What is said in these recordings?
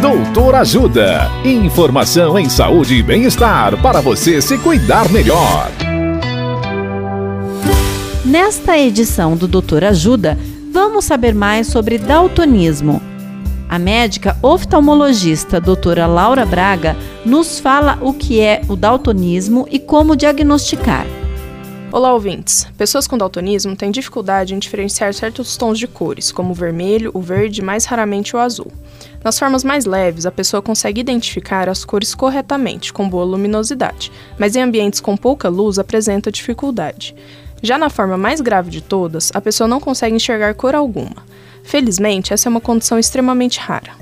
Doutor Ajuda. Informação em saúde e bem-estar para você se cuidar melhor. Nesta edição do Doutor Ajuda, vamos saber mais sobre daltonismo. A médica oftalmologista doutora Laura Braga nos fala o que é o daltonismo e como diagnosticar. Olá, ouvintes. Pessoas com daltonismo têm dificuldade em diferenciar certos tons de cores, como o vermelho, o verde e mais raramente o azul. Nas formas mais leves, a pessoa consegue identificar as cores corretamente, com boa luminosidade, mas em ambientes com pouca luz apresenta dificuldade. Já na forma mais grave de todas, a pessoa não consegue enxergar cor alguma. Felizmente, essa é uma condição extremamente rara.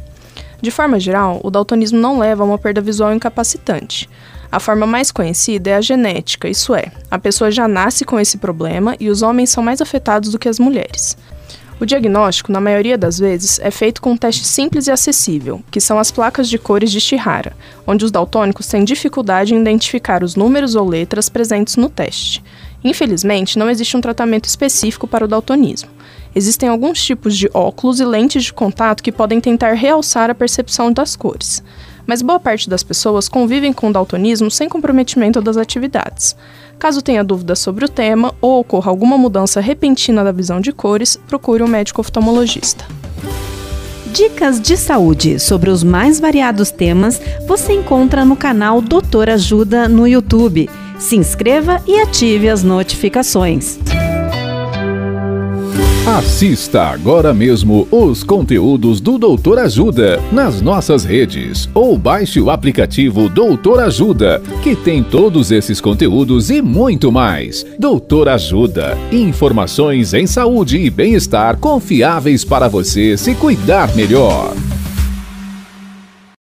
De forma geral, o daltonismo não leva a uma perda visual incapacitante. A forma mais conhecida é a genética, isso é, a pessoa já nasce com esse problema e os homens são mais afetados do que as mulheres. O diagnóstico, na maioria das vezes, é feito com um teste simples e acessível, que são as placas de cores de Shihara, onde os daltônicos têm dificuldade em identificar os números ou letras presentes no teste. Infelizmente, não existe um tratamento específico para o daltonismo. Existem alguns tipos de óculos e lentes de contato que podem tentar realçar a percepção das cores mas boa parte das pessoas convivem com daltonismo sem comprometimento das atividades. Caso tenha dúvidas sobre o tema ou ocorra alguma mudança repentina da visão de cores, procure um médico oftalmologista. Dicas de saúde sobre os mais variados temas você encontra no canal Doutor Ajuda no YouTube. Se inscreva e ative as notificações. Assista agora mesmo os conteúdos do Doutor Ajuda nas nossas redes ou baixe o aplicativo Doutor Ajuda, que tem todos esses conteúdos e muito mais. Doutor Ajuda, informações em saúde e bem-estar confiáveis para você se cuidar melhor.